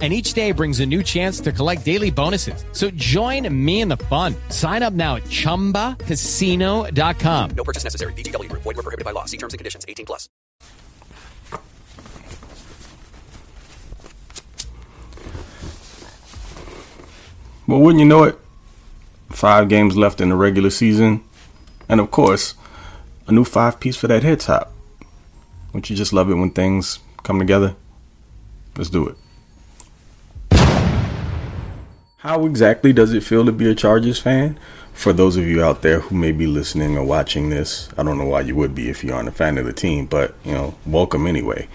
And each day brings a new chance to collect daily bonuses. So join me in the fun. Sign up now at chumbacasino.com. No purchase necessary. VGW Group. Void were prohibited by law. See terms and conditions. 18 plus. Well, wouldn't you know it? Five games left in the regular season. And of course, a new five piece for that head top. Wouldn't you just love it when things come together? Let's do it. How exactly does it feel to be a Chargers fan? For those of you out there who may be listening or watching this, I don't know why you would be if you aren't a fan of the team, but you know, welcome anyway.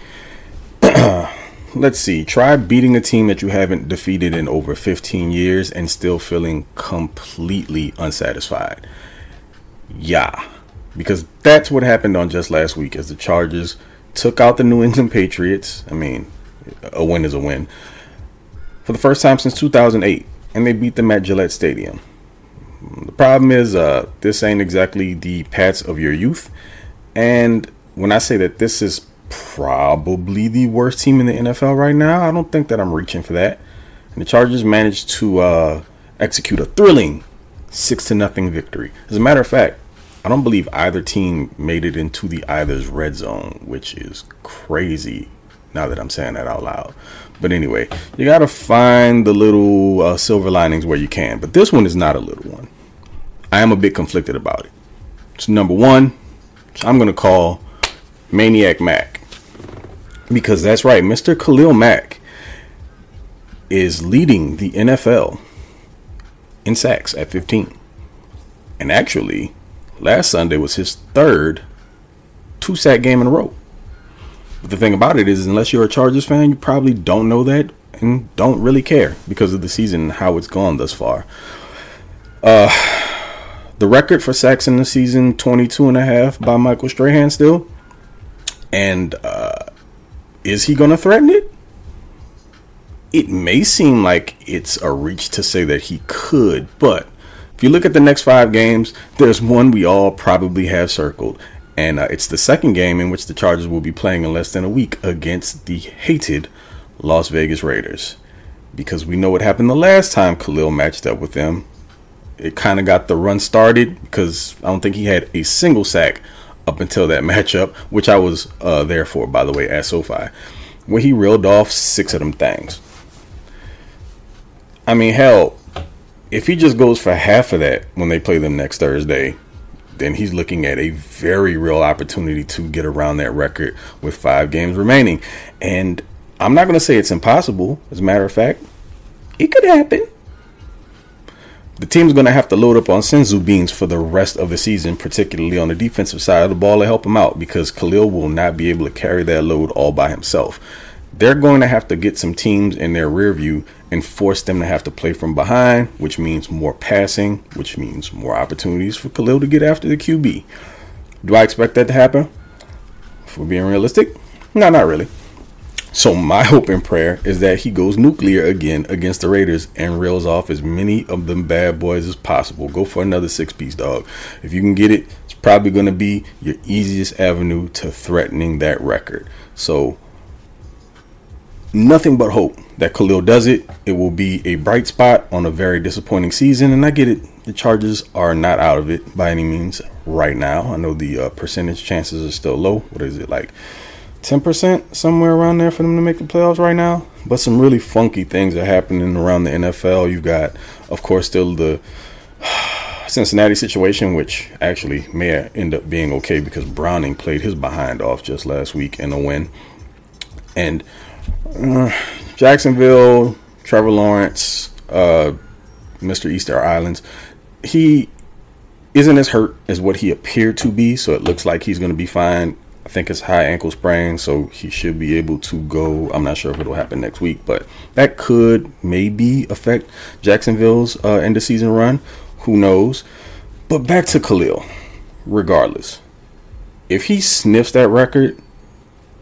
Let's see. Try beating a team that you haven't defeated in over 15 years and still feeling completely unsatisfied. Yeah, because that's what happened on just last week as the Chargers took out the New England Patriots. I mean, a win is a win. For the first time since 2008, and they beat them at Gillette Stadium. The problem is, uh, this ain't exactly the Pats of your youth. And when I say that this is probably the worst team in the NFL right now, I don't think that I'm reaching for that. And the Chargers managed to uh, execute a thrilling six to nothing victory. As a matter of fact, I don't believe either team made it into the either's red zone, which is crazy. Now that I'm saying that out loud. But anyway, you gotta find the little uh, silver linings where you can. But this one is not a little one. I am a bit conflicted about it. So number one, I'm gonna call Maniac Mac because that's right, Mr. Khalil Mack is leading the NFL in sacks at 15. And actually, last Sunday was his third two sack game in a row. But the thing about it is, unless you're a Chargers fan, you probably don't know that and don't really care because of the season and how it's gone thus far. Uh, the record for sacks in the season, 22 and a half by Michael Strahan still. And uh, is he going to threaten it? It may seem like it's a reach to say that he could, but if you look at the next five games, there's one we all probably have circled. And uh, it's the second game in which the Chargers will be playing in less than a week against the hated Las Vegas Raiders. Because we know what happened the last time Khalil matched up with them. It kind of got the run started because I don't think he had a single sack up until that matchup, which I was uh, there for, by the way, at SoFi, where he reeled off six of them things. I mean, hell, if he just goes for half of that when they play them next Thursday, then he's looking at a very real opportunity to get around that record with five games remaining. And I'm not going to say it's impossible. As a matter of fact, it could happen. the team's going to have to load up on Senzu beans for the rest of the season, particularly on the defensive side of the ball to help him out because Khalil will not be able to carry that load all by himself. They're going to have to get some teams in their rear view and force them to have to play from behind, which means more passing, which means more opportunities for Khalil to get after the QB. Do I expect that to happen? If we're being realistic, no, not really. So my hope and prayer is that he goes nuclear again against the Raiders and reels off as many of them bad boys as possible. Go for another six piece dog. If you can get it, it's probably going to be your easiest avenue to threatening that record. So nothing but hope that Khalil does it. It will be a bright spot on a very disappointing season, and I get it. The Chargers are not out of it by any means right now. I know the uh, percentage chances are still low. What is it like? 10% somewhere around there for them to make the playoffs right now. But some really funky things are happening around the NFL. You've got, of course, still the Cincinnati situation, which actually may end up being okay because Browning played his behind off just last week in a win. And uh, Jacksonville, Trevor Lawrence, uh, Mr. Easter Islands, he isn't as hurt as what he appeared to be, so it looks like he's going to be fine. I think it's high ankle sprain, so he should be able to go. I'm not sure if it'll happen next week, but that could maybe affect Jacksonville's uh, end of season run. Who knows? But back to Khalil. Regardless, if he sniffs that record,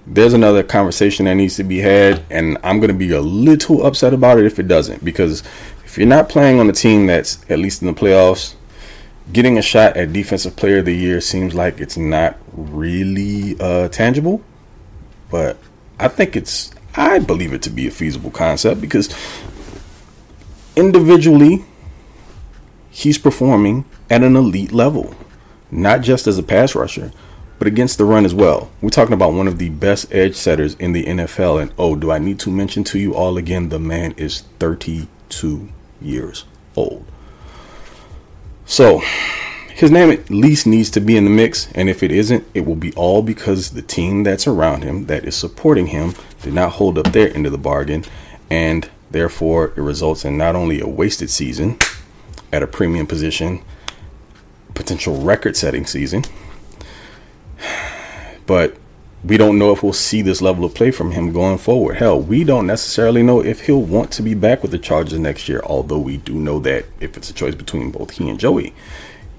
there's another conversation that needs to be had, and I'm going to be a little upset about it if it doesn't. Because if you're not playing on a team that's at least in the playoffs, getting a shot at Defensive Player of the Year seems like it's not really uh, tangible. But I think it's, I believe it to be a feasible concept because individually, he's performing at an elite level, not just as a pass rusher but against the run as well. We're talking about one of the best edge setters in the NFL. And oh, do I need to mention to you all again, the man is 32 years old. So his name at least needs to be in the mix. And if it isn't, it will be all because the team that's around him, that is supporting him, did not hold up their end of the bargain. And therefore, it results in not only a wasted season at a premium position, potential record setting season but we don't know if we'll see this level of play from him going forward. Hell, we don't necessarily know if he'll want to be back with the Chargers next year, although we do know that if it's a choice between both he and Joey,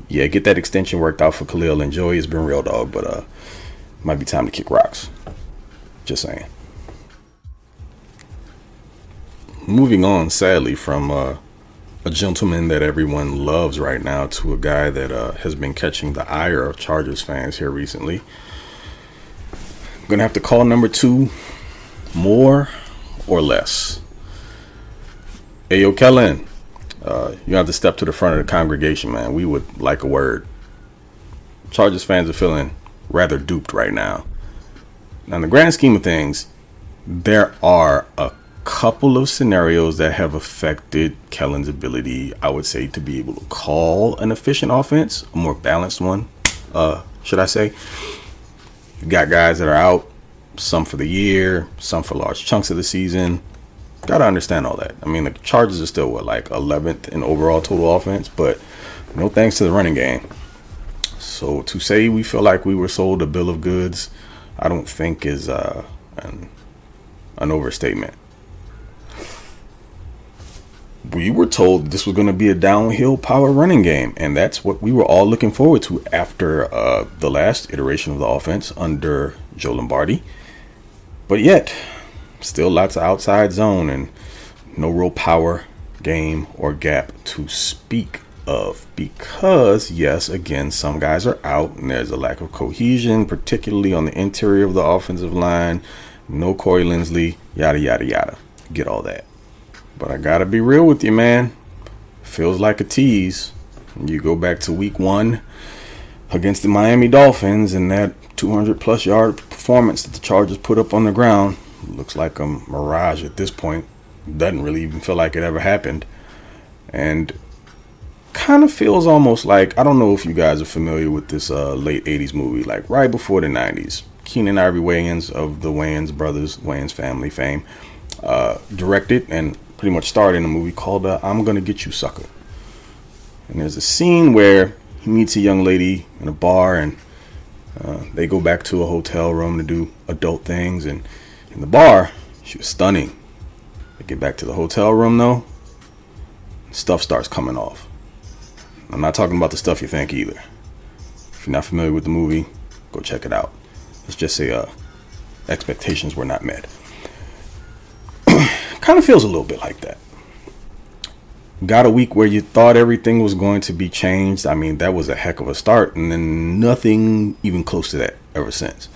yeah, get that extension worked out for Khalil and Joey It's been real dog, but uh might be time to kick rocks. Just saying. Moving on, sadly, from uh, a gentleman that everyone loves right now to a guy that uh, has been catching the ire of Chargers fans here recently. I'm gonna have to call number two more or less. Ayo Kellen, uh, you have to step to the front of the congregation, man. We would like a word. Chargers fans are feeling rather duped right now. Now, in the grand scheme of things, there are a couple of scenarios that have affected Kellen's ability, I would say, to be able to call an efficient offense, a more balanced one, uh, should I say. You got guys that are out, some for the year, some for large chunks of the season. Got to understand all that. I mean, the Chargers are still what like 11th in overall total offense, but no thanks to the running game. So to say we feel like we were sold a bill of goods, I don't think is uh, an, an overstatement we were told this was going to be a downhill power running game, and that's what we were all looking forward to after uh, the last iteration of the offense under Joe Lombardi. But yet, still lots of outside zone and no real power game or gap to speak of because yes again some guys are out and there's a lack of cohesion particularly on the interior of the offensive line. No corey linsley yada yada yada. Get all that but I gotta be real with you, man. Feels like a tease. You go back to week one against the Miami Dolphins and that 200 plus yard performance that the Chargers put up on the ground looks like a mirage at this point. Doesn't really even feel like it ever happened. And kind of feels almost like I don't know if you guys are familiar with this uh, late 80s movie, like right before the 90s. Keenen Ivory Wayans of the Wayans brothers, Wayans family fame, uh, directed and pretty much starred in a movie called uh, "I'm Gonna Get You, Sucker." And there's a scene where he meets a young lady in a bar and uh, they go back to a hotel room to do adult things. And in the bar, she was stunning. They get back to the hotel room though, stuff starts coming off. I'm not talking about the stuff you think either. If you're not familiar with the movie, go check it out. Let's just say uh, expectations were not met. Kind of feels a little bit like that. Got a week where you thought everything was going to be changed. I mean, that was a heck of a start, and then nothing even close to that ever since.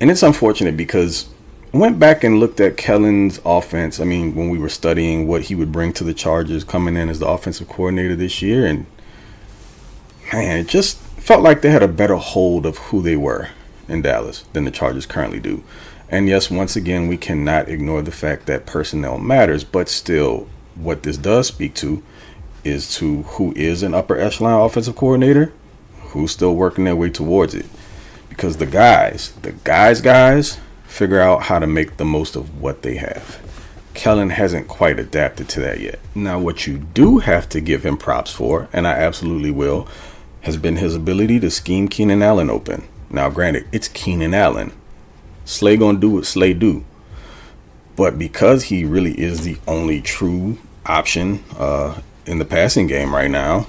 And it's unfortunate because I went back and looked at Kellen's offense. I mean, when we were studying what he would bring to the Chargers coming in as the offensive coordinator this year, and man, it just felt like they had a better hold of who they were in Dallas than the Chargers currently do. And yes, once again, we cannot ignore the fact that personnel matters, but still, what this does speak to is to who is an upper echelon offensive coordinator, who's still working their way towards it. Because the guys, the guys, guys, figure out how to make the most of what they have. Kellen hasn't quite adapted to that yet. Now, what you do have to give him props for, and I absolutely will, has been his ability to scheme Keenan Allen open. Now, granted, it's Keenan Allen. Slay gonna do what Slay do. But because he really is the only true option uh, in the passing game right now,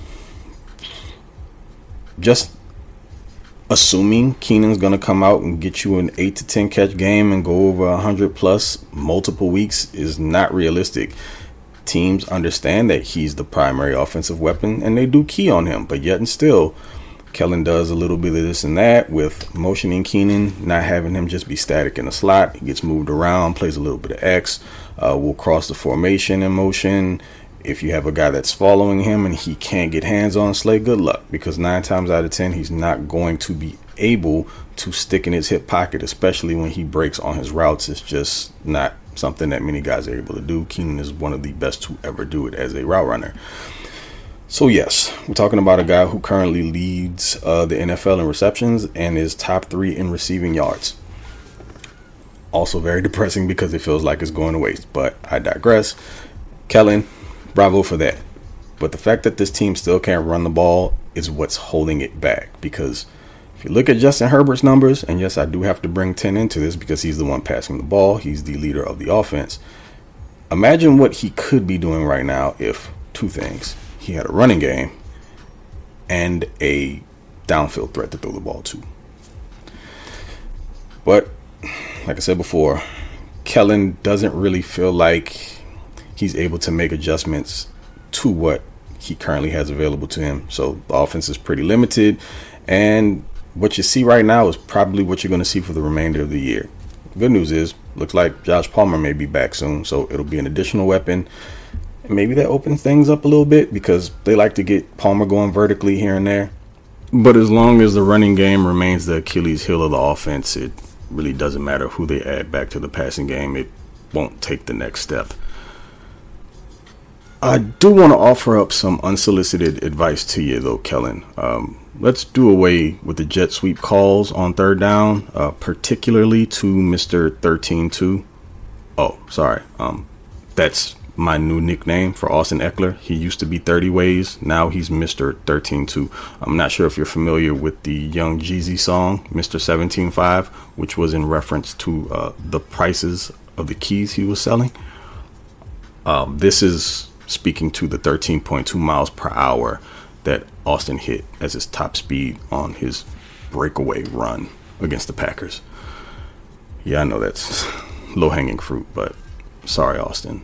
just assuming Keenan's to come out and get you an 8 to 10 catch game and go over 100 plus multiple weeks is not realistic. Teams understand that he's the primary offensive weapon and they do key on him, but yet and still, Kellen does a little bit of this and that with motioning Keenan, not having him just be static in the slot. He gets moved around, plays a little bit of X, uh, will cross the formation in motion. If you have a guy that's following him and he can't get hands on Slay, good luck because nine times out of ten, he's not going to be able to stick in his hip pocket, especially when he breaks on his routes. It's just not something that many guys are able to do. Keenan is one of the best to ever do it as a route runner. So, yes, we're talking about a guy who currently leads uh, the NFL in receptions and is top three in receiving yards. Also, very depressing because it feels like it's going to waste, but I digress. Kellen, bravo for that. But the fact that this team still can't run the ball is what's holding it back because if you look at Justin Herbert's numbers, and yes, I do have to bring 10 into this because he's the one passing the ball, he's the leader of the offense. Imagine what he could be doing right now if two things he had a running game and a downfield threat to throw the ball to. But like I said before, Kellen doesn't really feel like he's able to make adjustments to what he currently has available to him. So the offense is pretty limited, and what you see right now is probably what you're going to see for the remainder of the year. Good news is, looks like Josh Palmer may be back soon, so it'll be an additional weapon. Maybe that opens things up a little bit because they like to get Palmer going vertically here and there. But as long as the running game remains the Achilles heel of the offense, it really doesn't matter who they add back to the passing game. It won't take the next step. I do want to offer up some unsolicited advice to you, though, Kellen. Um, let's do away with the jet sweep calls on third down, uh, particularly to Mr. 13-2. Oh, sorry. Um, that's my new nickname for Austin Ekeler. He used to be 30 Ways. Now he's Mr. 13-2. I'm not sure if you're familiar with the Young Jeezy song, Mr. 17-5, which was in reference to uh, the prices of the keys he was selling. Um, this is speaking to the 13.2 miles per hour that Austin hit as his top speed on his breakaway run against the Packers. Yeah, I know that's low hanging fruit, but sorry, Austin.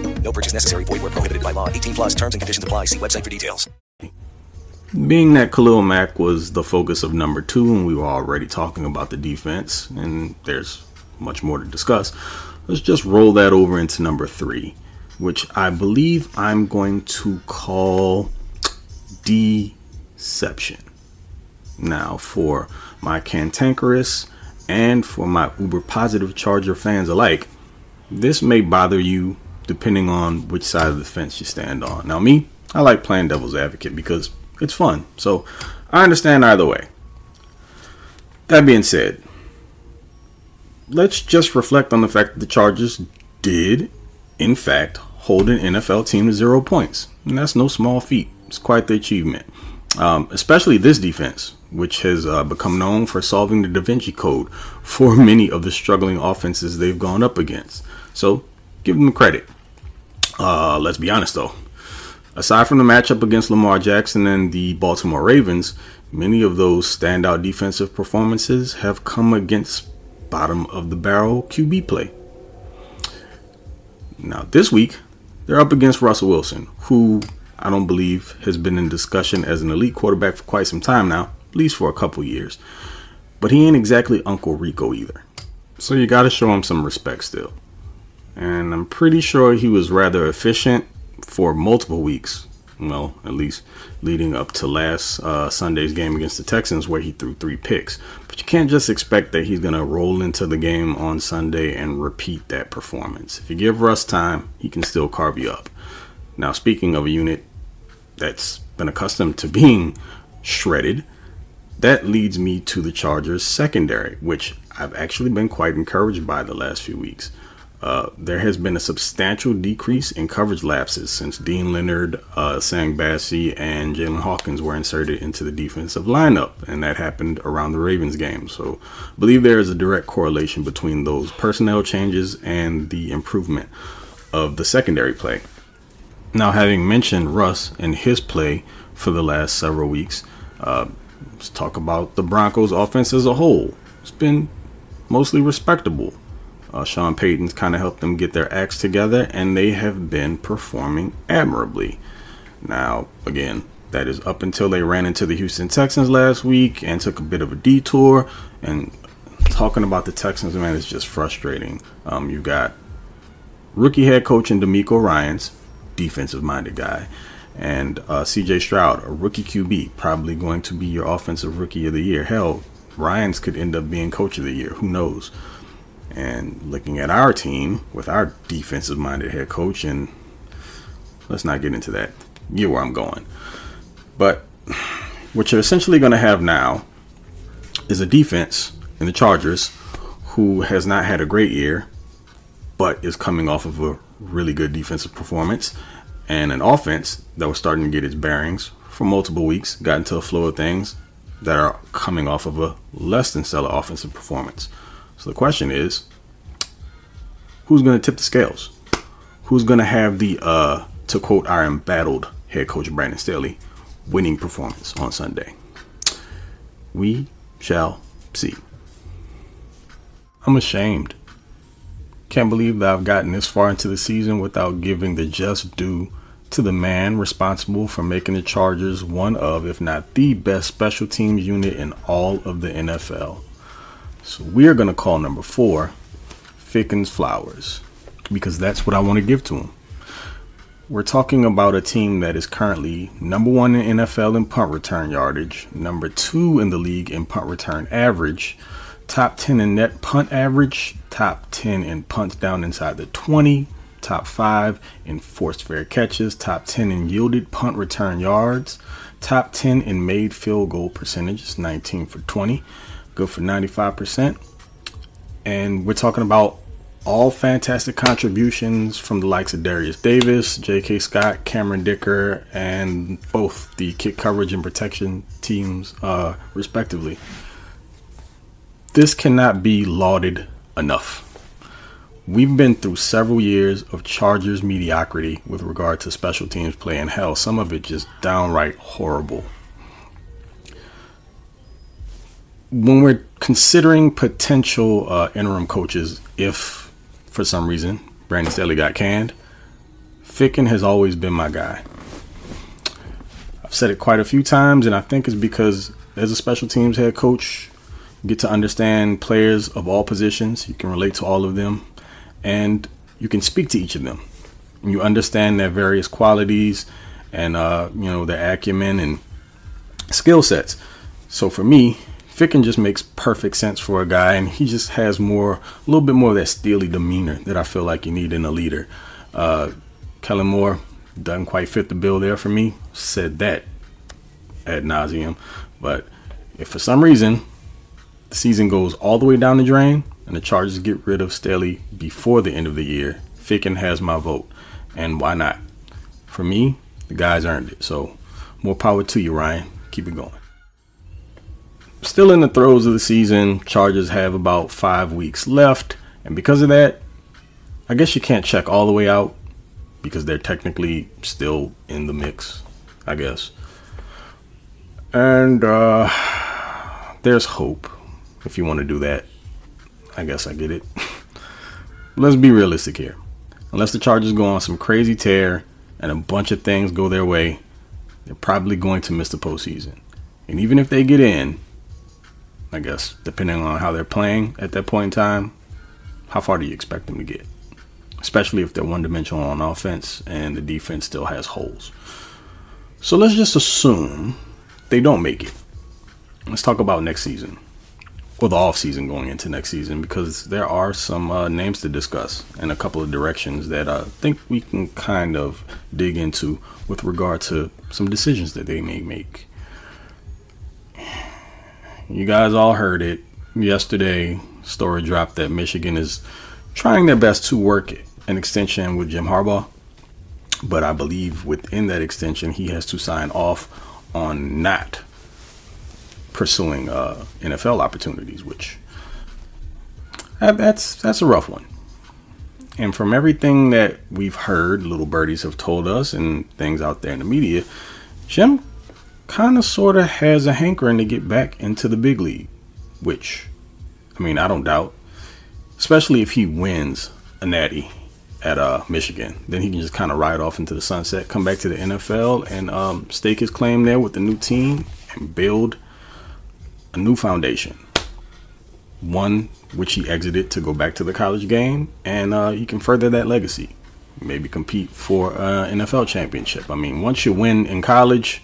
No purchase necessary. Void where prohibited by law. 18 plus terms and conditions apply. See website for details. Being that Khalil Mack was the focus of number two, and we were already talking about the defense, and there's much more to discuss, let's just roll that over into number three, which I believe I'm going to call deception. Now, for my cantankerous and for my uber positive Charger fans alike, this may bother you depending on which side of the fence you stand on. Now, me, I like playing devil's advocate because it's fun. So I understand either way. That being said, let's just reflect on the fact that the Chargers did, in fact, hold an NFL team to zero points. And that's no small feat. It's quite the achievement. Um, especially this defense, which has uh, become known for solving the Da Vinci Code for many of the struggling offenses they've gone up against. So give them credit. Uh, let's be honest though. Aside from the matchup against Lamar Jackson and the Baltimore Ravens, many of those standout defensive performances have come against bottom of the barrel QB play. Now, this week, they're up against Russell Wilson, who I don't believe has been in discussion as an elite quarterback for quite some time now, at least for a couple years. But he ain't exactly Uncle Rico either. So you got to show him some respect still. And I'm pretty sure he was rather efficient for multiple weeks. Well, at least leading up to last uh, Sunday's game against the Texans, where he threw three picks. But you can't just expect that he's going to roll into the game on Sunday and repeat that performance. If you give Russ time, he can still carve you up. Now, speaking of a unit that's been accustomed to being shredded, that leads me to the Chargers secondary, which I've actually been quite encouraged by the last few weeks. Uh, there has been a substantial decrease in coverage lapses since Deane Leonard, uh, Sang Bassey, and Jaylinn Hawkins were inserted into the defensive lineup, and that happened around the Ravens game. So, I believe there is a direct correlation between those personnel changes and the improvement of the secondary play. Now, having mentioned Russ and his play for the last several weeks, uh, let's talk about the Broncos' offense as a whole. It's been mostly respectable. Uh, Sean Payton's kind of helped them get their acts together, and they have been performing admirably. Now, again, that is up until they ran into the Houston Texans last week and took a bit of a detour. And talking about the Texans, man, is just frustrating. Um, you got rookie head coach and DeMeco Ryans, defensive minded guy, and uh, CJ Stroud, a rookie QB, probably going to be your offensive rookie of the year. Hell, Ryans could end up being coach of the year. Who knows? And looking at our team with our defensive minded head coach, and let's not get into that. You where I'm going. But what you're essentially going to have now is a defense in the Chargers who has not had a great year, but is coming off of a really good defensive performance, and an offense that was starting to get its bearings for multiple weeks, got into a flow of things that are coming off of a less than stellar offensive performance. So the question is, who's going to tip the scales? Who's going to have the, uh, to quote our embattled head coach Brandon Staley, winning performance on Sunday? We shall see. I'm ashamed. Can't believe that I've gotten this far into the season without giving the just due to the man responsible for making the Chargers one of, if not the best special teams unit in all of the NFL. So we are going to call number four Fickens Flowers because that's what I want to give to him. We're talking about a team that is currently number one in NFL in punt return yardage, number two in the league in punt return average, top 10 in net punt average, top 10 in punts down inside the 20, top 5 in forced fair catches, top 10 in yielded punt return yards, top 10 in made field goal percentages, 19 for 20 good for 95%. And we're talking about all fantastic contributions from the likes of Derius Davis, J.K. Scott, Cameron Dicker, and both the kick coverage and protection teams, uh, respectively. This cannot be lauded enough. We've been through several years of Chargers mediocrity with regard to special teams play, and hell, some of it just downright horrible. When we're considering potential uh, interim coaches, if for some reason Brandon Staley got canned, Ficken has always been my guy. I've said it quite a few times, and I think it's because as a special teams head coach, you get to understand players of all positions. You can relate to all of them, and you can speak to each of them. You understand their various qualities and uh, you know their acumen and skill sets. So for me, Ficken just makes perfect sense for a guy, and he just has more, a little bit more of that steely demeanor that I feel like you need in a leader. Uh, Kellen Moore doesn't quite fit the bill there for me. Said that ad nauseum, but if for some reason the season goes all the way down the drain and the Chargers get rid of Staley before the end of the year, Ficken has my vote, and why not? For me, the guys earned it. So more power to you, Ryan. Keep it going still in the throes of the season. Chargers have about five weeks left. And because of that, I guess you can't check all the way out because they're technically still in the mix, I guess. And uh, there's hope if you want to do that. I guess I get it. Let's be realistic here. Unless the Chargers go on some crazy tear and a bunch of things go their way, they're probably going to miss the postseason. And even if they get in, I guess, depending on how they're playing at that point in time, how far do you expect them to get? Especially if they're one dimensional on offense and the defense still has holes. So let's just assume they don't make it. Let's talk about next season or the off season going into next season because there are some uh, names to discuss and a couple of directions that I think we can kind of dig into with regard to some decisions that they may make. You guys all heard it yesterday. Story dropped that Michigan is trying their best to work an extension with Jim Harbaugh, but I believe within that extension he has to sign off on not pursuing uh, NFL opportunities, which that's that's a rough one. And from everything that we've heard, little birdies have told us, and things out there in the media, Jim kind of sort of has a hankering to get back into the big league, which, I mean, I don't doubt, especially if he wins a natty at uh, Michigan. Then he can just kind of ride off into the sunset, come back to the NFL, and um, stake his claim there with the new team and build a new foundation. One which he exited to go back to the college game, and uh, he can further that legacy. Maybe compete for an uh, NFL championship. I mean, once you win in college,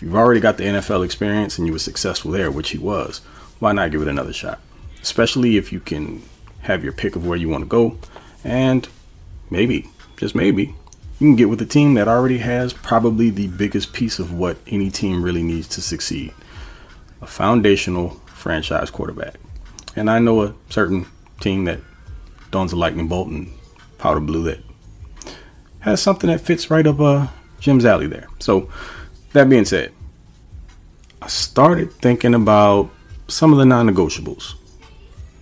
if you've already got the NFL experience and you were successful there, which he was, why not give it another shot? Especially if you can have your pick of where you want to go. And maybe, just maybe, you can get with a team that already has probably the biggest piece of what any team really needs to succeed a foundational franchise quarterback. And I know a certain team that dons a lightning bolt and powder blue that has something that fits right up uh, Jim's alley there. So that being said, I started thinking about some of the non negotiables.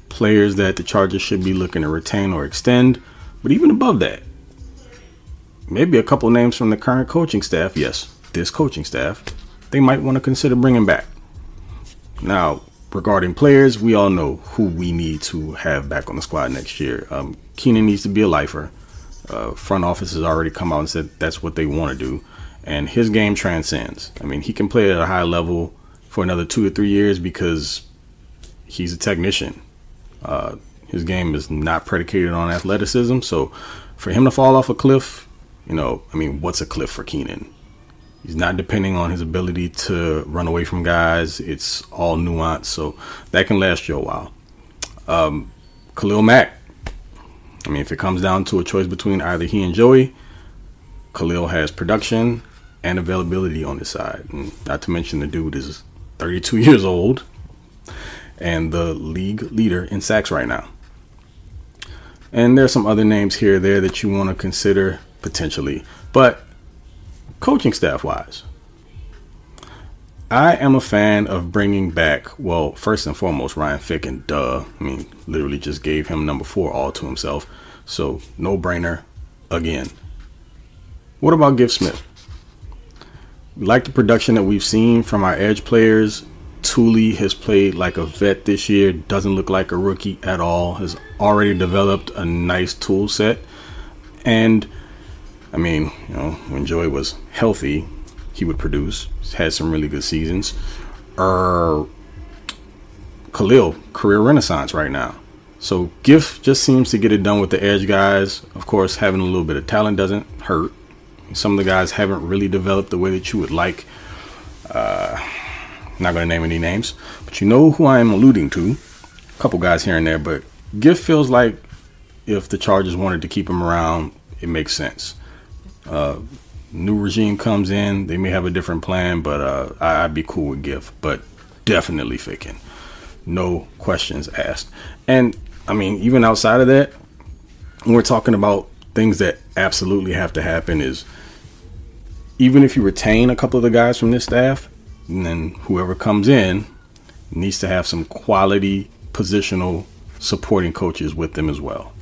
Players that the Chargers should be looking to retain or extend, but even above that, maybe a couple names from the current coaching staff, yes, this coaching staff, they might want to consider bringing back. Now, regarding players, we all know who we need to have back on the squad next year. Um, Keenan needs to be a lifer. Uh, front office has already come out and said that's what they want to do and his game transcends. I mean, he can play at a high level for another two or three years because he's a technician. Uh, his game is not predicated on athleticism, so for him to fall off a cliff, you know, I mean, what's a cliff for Keenan? He's not depending on his ability to run away from guys. It's all nuance, so that can last you a while. Um, Khalil Mack. I mean, if it comes down to a choice between either he and Joey, Khalil has production and availability on his side. And not to mention the dude is 32 years old and the league leader in sacks right now. And there's some other names here there that you want to consider potentially. But coaching staff wise, I am a fan of bringing back, well, first and foremost, Ryan Ficken, duh. I mean, literally just gave him number four all to himself. So, no brainer again. What about Giff Smith? Like the production that we've seen from our edge players. Tuli has played like a vet this year, doesn't look like a rookie at all, has already developed a nice tool set. And I mean, you know, when Joey was healthy, he would produce. Had some really good seasons. Er, Khalil, career renaissance right now. So Giff just seems to get it done with the edge guys. Of course, having a little bit of talent doesn't hurt. Some of the guys haven't really developed the way that you would like. Uh, not going to name any names, but you know who I am alluding to. A couple guys here and there, but Giff feels like if the Chargers wanted to keep him around, it makes sense. Uh, new regime comes in, they may have a different plan, but uh, I'd be cool with Giff, but definitely Ficken. No questions asked. And I mean, even outside of that, we're talking about things that absolutely have to happen, is even if you retain a couple of the guys from this staff, then whoever comes in needs to have some quality positional supporting coaches with them as well.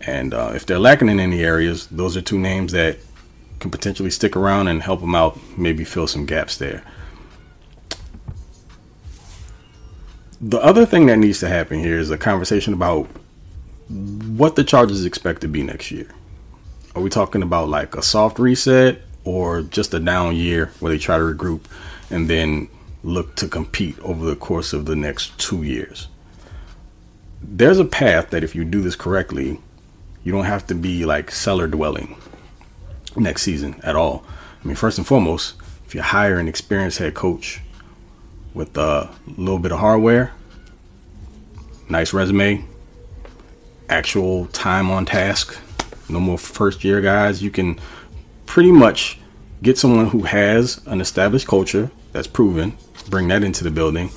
And uh, if they're lacking in any areas, those are two names that can potentially stick around and help them out, maybe fill some gaps there. The other thing that needs to happen here is a conversation about what the Chargers expect to be next year. Are we talking about like a soft reset or just a down year where they try to regroup and then look to compete over the course of the next two years? There's a path that if you do this correctly, you don't have to be like cellar dwelling next season at all. I mean, first and foremost, if you hire an experienced head coach with a little bit of hardware, nice resume, actual time on task, no more first year guys, you can pretty much get someone who has an established culture that's proven, bring that into the building,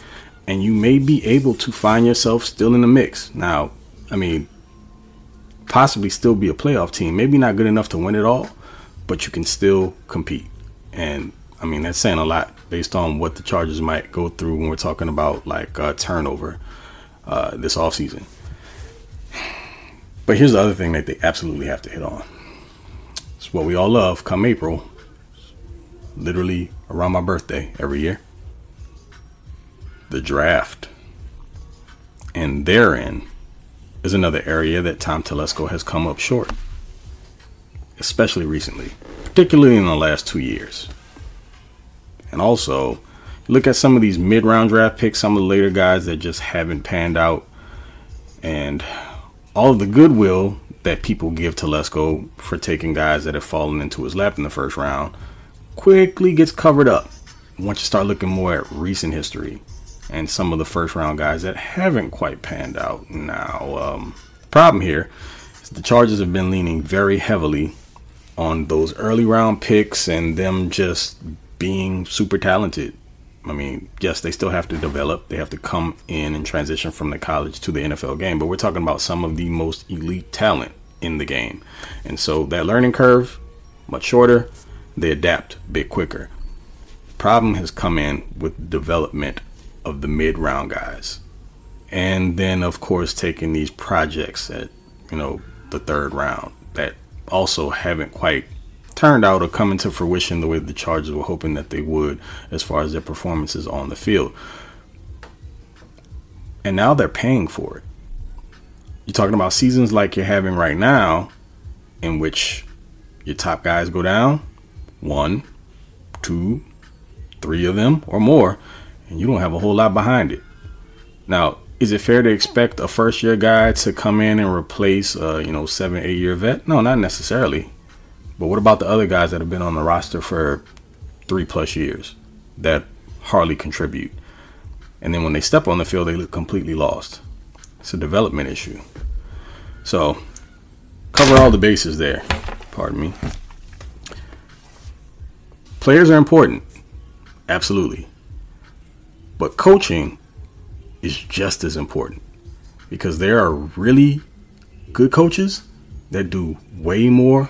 and you may be able to find yourself still in the mix. Now, I mean, possibly still be a playoff team. Maybe not good enough to win it all, but you can still compete. And I mean, that's saying a lot based on what the Chargers might go through when we're talking about like uh, turnover uh, this offseason. But here's the other thing that they absolutely have to hit on. It's what we all love come April, literally around my birthday every year the draft. And therein is another area that Tom Telesco has come up short, especially recently, particularly in the last two years. And also, look at some of these mid round draft picks, some of the later guys that just haven't panned out, and all of the goodwill that people give Telesco for taking guys that have fallen into his lap in the first round quickly gets covered up once you start looking more at recent history and some of the first round guys that haven't quite panned out. Now, um, problem here is the Chargers have been leaning very heavily on those early round picks and them just being super talented. I mean, yes, they still have to develop. They have to come in and transition from the college to the NFL game, but we're talking about some of the most elite talent in the game. And so that learning curve, much shorter, they adapt a bit quicker. Problem has come in with development of the mid round guys. And then, of course, taking these projects at, you know, the third round that also haven't quite turned out or come into fruition the way the Chargers were hoping that they would as far as their performances on the field. And now they're paying for it. You're talking about seasons like you're having right now, in which your top guys go down one, two, three of them or more and you don't have a whole lot behind it. Now, is it fair to expect a first year guy to come in and replace a you know seven eight year vet? No, not necessarily. But what about the other guys that have been on the roster for three plus years that hardly contribute? And then when they step on the field, they look completely lost. It's a development issue. So, cover all the bases there. Pardon me. Players are important. Absolutely. But coaching is just as important because there are really good coaches that do way more.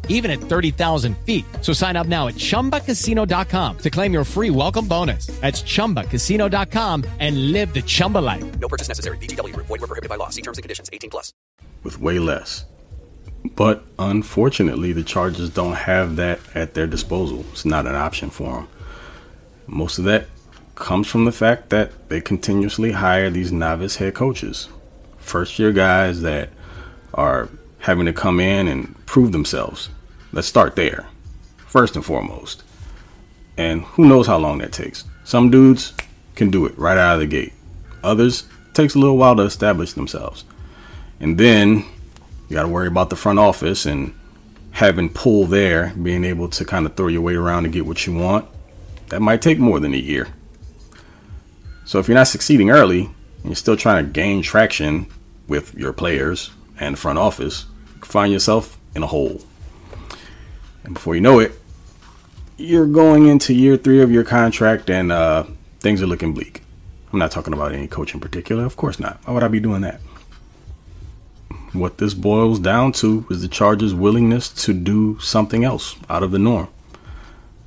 even at 30,000 feet. So sign up now at chumbacasino.com to claim your free welcome bonus. That's chumbacasino.com and live the Chumba life. No purchase necessary. VGW. Void were prohibited by law. See terms and conditions. 18 plus. With way less. But unfortunately, the Chargers don't have that at their disposal. It's not an option for them. Most of that comes from the fact that they continuously hire these novice head coaches, first year guys that are having to come in and prove themselves. Let's start there, first and foremost. And who knows how long that takes? Some dudes can do it right out of the gate. Others takes a little while to establish themselves. And then you got to worry about the front office and having pull there, being able to kind of throw your weight around to get what you want. That might take more than a year. So if you're not succeeding early and you're still trying to gain traction with your players and front office, find yourself in a hole. And before you know it, you're going into year three of your contract and uh, things are looking bleak. I'm not talking about any coach in particular. Of course not. Why would I be doing that? What this boils down to is the Chargers' willingness to do something else out of the norm.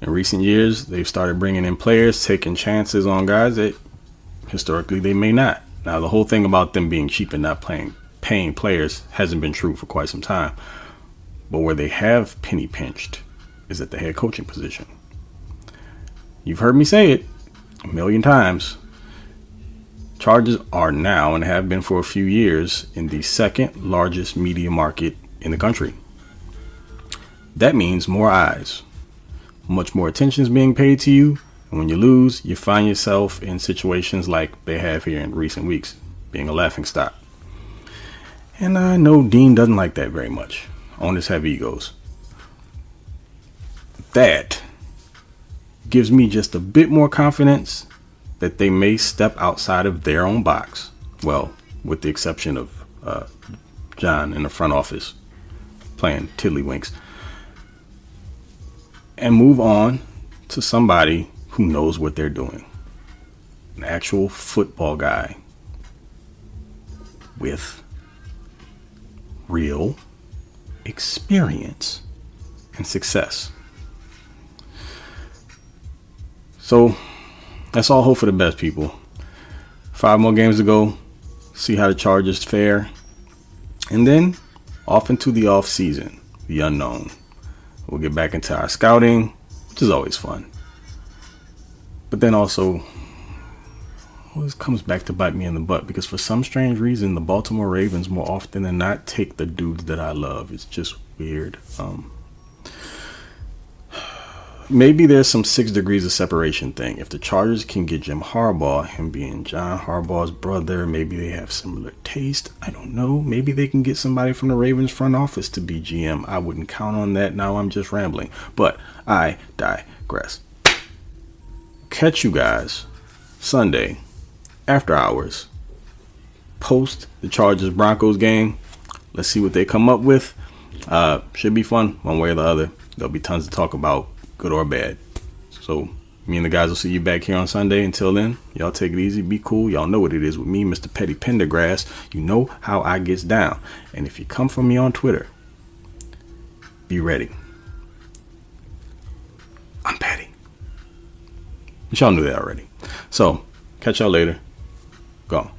In recent years, they've started bringing in players, taking chances on guys that historically they may not. Now, the whole thing about them being cheap and not playing, paying players hasn't been true for quite some time. But where they have penny pinched is at the head coaching position. You've heard me say it a million times. Chargers are now and have been for a few years in the second largest media market in the country. That means more eyes. Much more attention is being paid to you, and when you lose, you find yourself in situations like they have here in recent weeks, being a laughing stock. And I know Dean doesn't like that very much. Owners have egos. That gives me just a bit more confidence that they may step outside of their own box. Well, with the exception of uh, John in the front office playing tiddlywinks. And move on to somebody who knows what they're doing. An actual football guy with real experience and success. So that's all hope for the best, people. Five more games to go. See how the Chargers fare. And then off into the off season, the unknown. We'll get back into our scouting, which is always fun. But then also, always comes back to bite me in the butt because for some strange reason, the Baltimore Ravens more often than not take the dudes that I love. It's just weird. Um, maybe there's some six degrees of separation thing. If the Chargers can get Jim Harbaugh, him being John Harbaugh's brother, maybe they have similar taste. I don't know. Maybe they can get somebody from the Ravens front office to be GM. I wouldn't count on that. Now I'm just rambling. But I digress. Catch you guys Sunday after hours post the Chargers Broncos game. Let's see what they come up with. Uh, should be fun one way or the other. There'll be tons to talk about good or bad. So me and the guys will see you back here on Sunday. Until then, y'all take it easy, be cool. Y'all know what it is with me, Mr. Petty Pendergrass. You know how I gets down. And if you come for me on Twitter, be ready. I'm Petty. Y'all knew that already. So catch y'all later. Go.